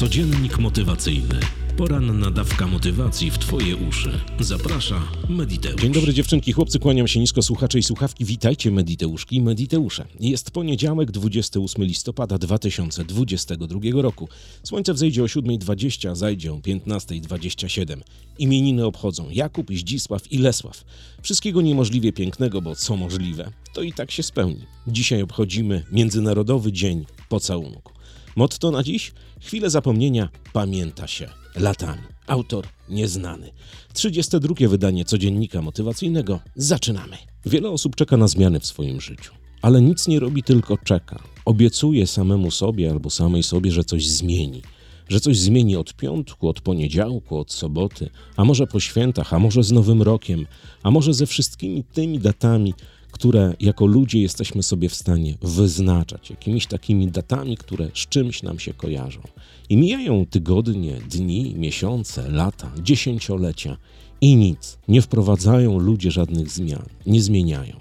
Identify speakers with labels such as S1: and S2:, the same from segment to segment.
S1: Codziennik motywacyjny. Poranna dawka motywacji w Twoje uszy. Zaprasza Mediteusz.
S2: Dzień dobry dziewczynki, chłopcy, kłaniam się nisko słuchacze i słuchawki. Witajcie Mediteuszki i Mediteusze. Jest poniedziałek, 28 listopada 2022 roku. Słońce wzejdzie o 7.20, a zajdzie o 15.27. Imieniny obchodzą Jakub, Zdzisław i Lesław. Wszystkiego niemożliwie pięknego, bo co możliwe, to i tak się spełni. Dzisiaj obchodzimy Międzynarodowy Dzień Pocałunku. Motto na dziś? Chwilę zapomnienia pamięta się latami. Autor nieznany. 32 wydanie codziennika motywacyjnego. Zaczynamy. Wiele osób czeka na zmiany w swoim życiu, ale nic nie robi, tylko czeka. Obiecuje samemu sobie albo samej sobie, że coś zmieni. Że coś zmieni od piątku, od poniedziałku, od soboty, a może po świętach, a może z Nowym Rokiem, a może ze wszystkimi tymi datami, które jako ludzie jesteśmy sobie w stanie wyznaczać, jakimiś takimi datami, które z czymś nam się kojarzą. I mijają tygodnie, dni, miesiące, lata, dziesięciolecia i nic. Nie wprowadzają ludzie żadnych zmian, nie zmieniają.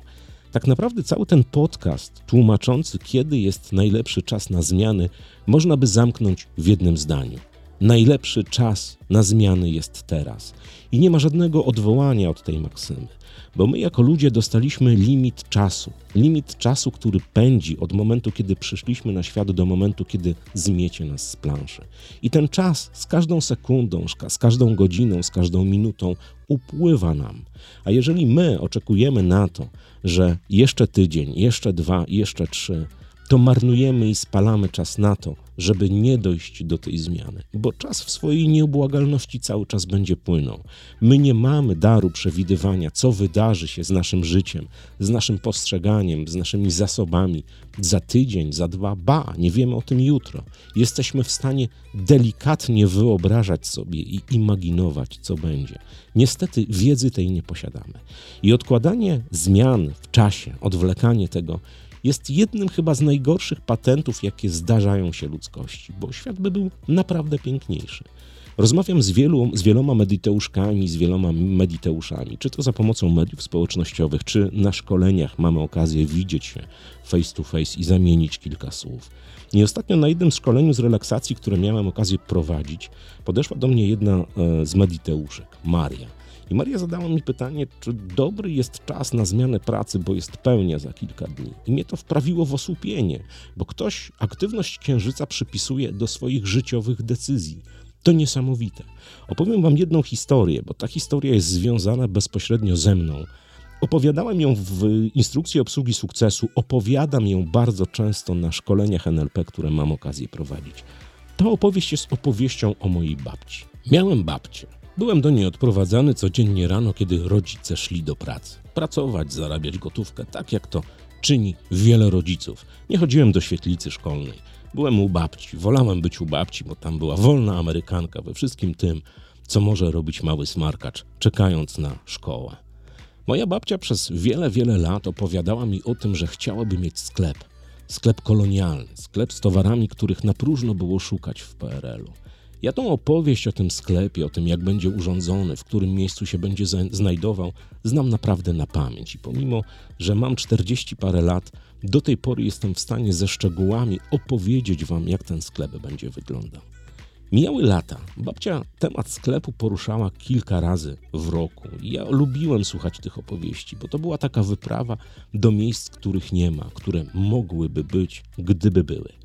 S2: Tak naprawdę cały ten podcast tłumaczący, kiedy jest najlepszy czas na zmiany, można by zamknąć w jednym zdaniu. Najlepszy czas na zmiany jest teraz. I nie ma żadnego odwołania od tej maksymy, bo my jako ludzie dostaliśmy limit czasu. Limit czasu, który pędzi od momentu, kiedy przyszliśmy na świat, do momentu, kiedy zmiecie nas z planszy. I ten czas z każdą sekundą, z każdą godziną, z każdą minutą upływa nam. A jeżeli my oczekujemy na to, że jeszcze tydzień, jeszcze dwa, jeszcze trzy, to marnujemy i spalamy czas na to, żeby nie dojść do tej zmiany, bo czas w swojej nieubłagalności cały czas będzie płynął. My nie mamy daru przewidywania, co wydarzy się z naszym życiem, z naszym postrzeganiem, z naszymi zasobami za tydzień, za dwa, ba, nie wiemy o tym jutro. Jesteśmy w stanie delikatnie wyobrażać sobie i imaginować, co będzie. Niestety wiedzy tej nie posiadamy. I odkładanie zmian w czasie, odwlekanie tego, jest jednym chyba z najgorszych patentów, jakie zdarzają się ludzkości, bo świat by był naprawdę piękniejszy. Rozmawiam z, wielu, z wieloma mediteuszkami, z wieloma mediteuszami, czy to za pomocą mediów społecznościowych, czy na szkoleniach mamy okazję widzieć się face to face i zamienić kilka słów. I ostatnio na jednym szkoleniu z relaksacji, które miałem okazję prowadzić, podeszła do mnie jedna e, z mediteuszek, Maria. I Maria zadała mi pytanie, czy dobry jest czas na zmianę pracy, bo jest pełnia za kilka dni. I mnie to wprawiło w osłupienie, bo ktoś aktywność księżyca przypisuje do swoich życiowych decyzji. To niesamowite. Opowiem Wam jedną historię, bo ta historia jest związana bezpośrednio ze mną. Opowiadałem ją w instrukcji obsługi sukcesu, opowiadam ją bardzo często na szkoleniach NLP, które mam okazję prowadzić. Ta opowieść jest opowieścią o mojej babci. Miałem babcię. Byłem do niej odprowadzany codziennie rano, kiedy rodzice szli do pracy. Pracować, zarabiać gotówkę, tak jak to czyni wiele rodziców. Nie chodziłem do świetlicy szkolnej. Byłem u babci. Wolałem być u babci, bo tam była wolna Amerykanka we wszystkim tym, co może robić mały smarkacz, czekając na szkołę. Moja babcia przez wiele, wiele lat opowiadała mi o tym, że chciałaby mieć sklep. Sklep kolonialny, sklep z towarami, których na próżno było szukać w PRL-u. Ja tą opowieść o tym sklepie, o tym jak będzie urządzony, w którym miejscu się będzie znajdował, znam naprawdę na pamięć. I pomimo, że mam 40 parę lat, do tej pory jestem w stanie ze szczegółami opowiedzieć Wam, jak ten sklep będzie wyglądał. Mijały lata. Babcia temat sklepu poruszała kilka razy w roku. Ja lubiłem słuchać tych opowieści, bo to była taka wyprawa do miejsc, których nie ma, które mogłyby być, gdyby były.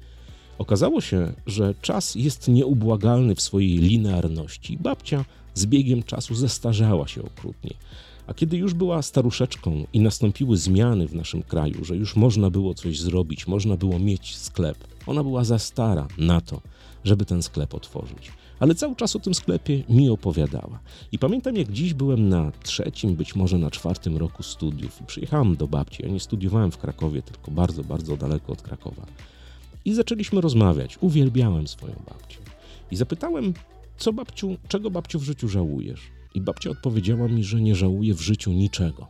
S2: Okazało się, że czas jest nieubłagalny w swojej linearności. Babcia z biegiem czasu zestarzała się okrutnie. A kiedy już była staruszeczką i nastąpiły zmiany w naszym kraju, że już można było coś zrobić, można było mieć sklep, ona była za stara na to, żeby ten sklep otworzyć. Ale cały czas o tym sklepie mi opowiadała. I pamiętam, jak dziś byłem na trzecim, być może na czwartym roku studiów i przyjechałem do babci. Ja nie studiowałem w Krakowie, tylko bardzo, bardzo daleko od Krakowa. I zaczęliśmy rozmawiać. Uwielbiałem swoją babcię. I zapytałem, co babciu, czego babciu w życiu żałujesz? I babcia odpowiedziała mi, że nie żałuje w życiu niczego.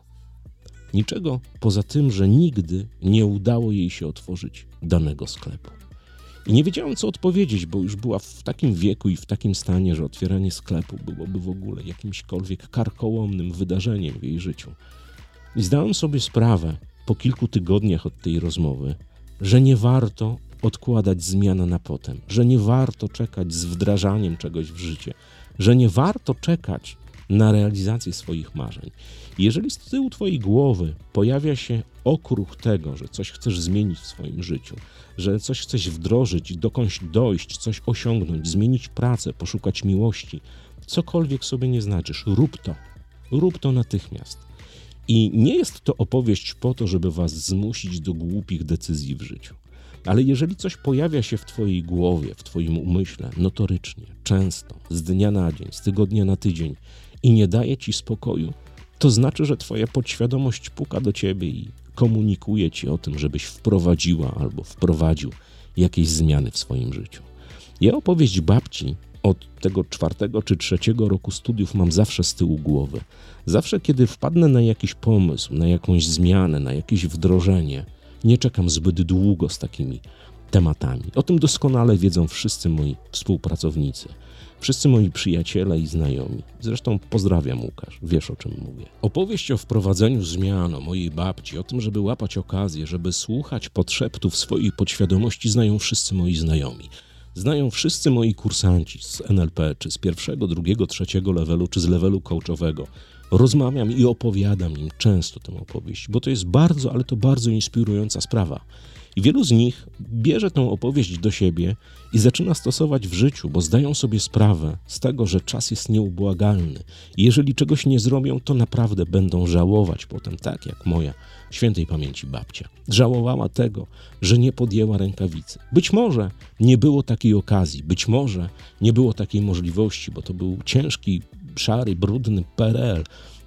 S2: Niczego poza tym, że nigdy nie udało jej się otworzyć danego sklepu. I nie wiedziałem, co odpowiedzieć, bo już była w takim wieku i w takim stanie, że otwieranie sklepu byłoby w ogóle jakimśkolwiek karkołomnym wydarzeniem w jej życiu. I zdałem sobie sprawę po kilku tygodniach od tej rozmowy, że nie warto odkładać zmian na potem, że nie warto czekać z wdrażaniem czegoś w życie, że nie warto czekać na realizację swoich marzeń. Jeżeli z tyłu Twojej głowy pojawia się okruch tego, że coś chcesz zmienić w swoim życiu, że coś chcesz wdrożyć, dokądś dojść, coś osiągnąć, zmienić pracę, poszukać miłości, cokolwiek sobie nie znaczysz, rób to. Rób to natychmiast. I nie jest to opowieść po to, żeby Was zmusić do głupich decyzji w życiu. Ale jeżeli coś pojawia się w Twojej głowie, w Twoim umyśle, notorycznie, często, z dnia na dzień, z tygodnia na tydzień i nie daje Ci spokoju, to znaczy, że Twoja podświadomość puka do Ciebie i komunikuje Ci o tym, żebyś wprowadziła albo wprowadził jakieś zmiany w swoim życiu. Ja opowieść babci od tego czwartego czy trzeciego roku studiów mam zawsze z tyłu głowy. Zawsze, kiedy wpadnę na jakiś pomysł, na jakąś zmianę, na jakieś wdrożenie, nie czekam zbyt długo z takimi tematami. O tym doskonale wiedzą wszyscy moi współpracownicy, wszyscy moi przyjaciele i znajomi. Zresztą pozdrawiam Łukasz, wiesz o czym mówię. Opowieść o wprowadzeniu zmian, o mojej babci, o tym, żeby łapać okazję, żeby słuchać podszeptów swojej podświadomości znają wszyscy moi znajomi. Znają wszyscy moi kursanci z NLP, czy z pierwszego, drugiego, trzeciego levelu, czy z levelu coachowego. Rozmawiam i opowiadam im często tę opowieść, bo to jest bardzo, ale to bardzo inspirująca sprawa. I wielu z nich bierze tę opowieść do siebie i zaczyna stosować w życiu, bo zdają sobie sprawę z tego, że czas jest nieubłagalny. I jeżeli czegoś nie zrobią, to naprawdę będą żałować potem, tak jak moja świętej pamięci babcia. Żałowała tego, że nie podjęła rękawicy. Być może nie było takiej okazji, być może nie było takiej możliwości, bo to był ciężki, szary, brudny PRL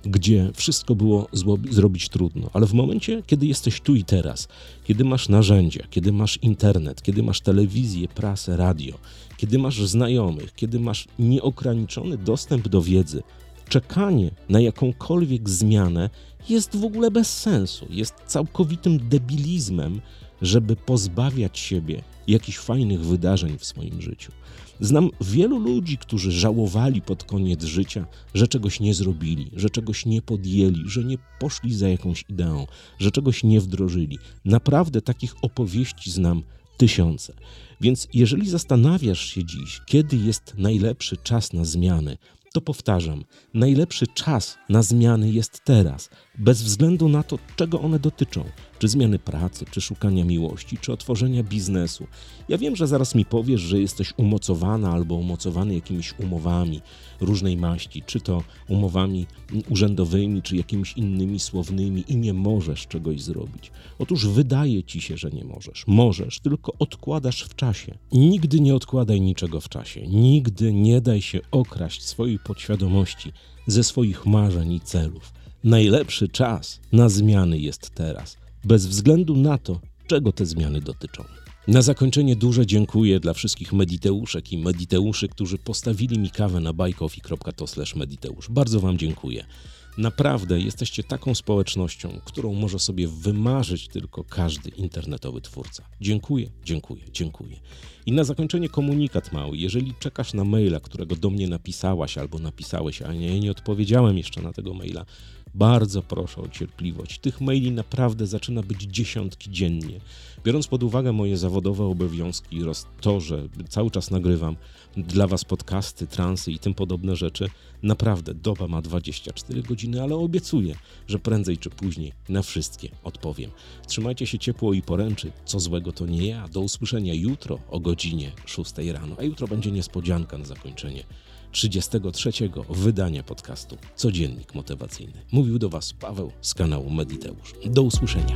S2: gdzie wszystko było zrobić trudno, ale w momencie, kiedy jesteś tu i teraz, kiedy masz narzędzia, kiedy masz internet, kiedy masz telewizję, prasę, radio, kiedy masz znajomych, kiedy masz nieograniczony dostęp do wiedzy, czekanie na jakąkolwiek zmianę jest w ogóle bez sensu, jest całkowitym debilizmem, żeby pozbawiać siebie jakichś fajnych wydarzeń w swoim życiu. Znam wielu ludzi, którzy żałowali pod koniec życia, że czegoś nie zrobili, że czegoś nie podjęli, że nie poszli za jakąś ideą, że czegoś nie wdrożyli. Naprawdę takich opowieści znam tysiące. Więc jeżeli zastanawiasz się dziś, kiedy jest najlepszy czas na zmiany, to powtarzam, najlepszy czas na zmiany jest teraz, bez względu na to, czego one dotyczą czy zmiany pracy, czy szukania miłości, czy otworzenia biznesu. Ja wiem, że zaraz mi powiesz, że jesteś umocowana albo umocowany jakimiś umowami różnej maści, czy to umowami urzędowymi, czy jakimiś innymi słownymi i nie możesz czegoś zrobić. Otóż wydaje ci się, że nie możesz. Możesz, tylko odkładasz w czasie. Nigdy nie odkładaj niczego w czasie. Nigdy nie daj się okraść swojej podświadomości ze swoich marzeń i celów. Najlepszy czas na zmiany jest teraz bez względu na to, czego te zmiany dotyczą. Na zakończenie duże dziękuję dla wszystkich mediteuszek i mediteuszy, którzy postawili mi kawę na bajkofi.to/mediteusz. Bardzo Wam dziękuję. Naprawdę jesteście taką społecznością, którą może sobie wymarzyć tylko każdy internetowy twórca. Dziękuję, dziękuję, dziękuję. I na zakończenie komunikat mały. Jeżeli czekasz na maila, którego do mnie napisałaś albo napisałeś, a ja nie odpowiedziałem jeszcze na tego maila, bardzo proszę o cierpliwość. Tych maili naprawdę zaczyna być dziesiątki dziennie. Biorąc pod uwagę moje zawodowe obowiązki oraz to, że cały czas nagrywam dla Was podcasty, transy i tym podobne rzeczy, naprawdę doba ma 24 godziny, ale obiecuję, że prędzej czy później na wszystkie odpowiem. Trzymajcie się ciepło i poręczy. Co złego to nie ja. Do usłyszenia jutro o godzinie 6 rano, a jutro będzie niespodzianka na zakończenie. 33 wydania podcastu Codziennik Motywacyjny. Mówił do Was Paweł z kanału Mediteusz. Do usłyszenia.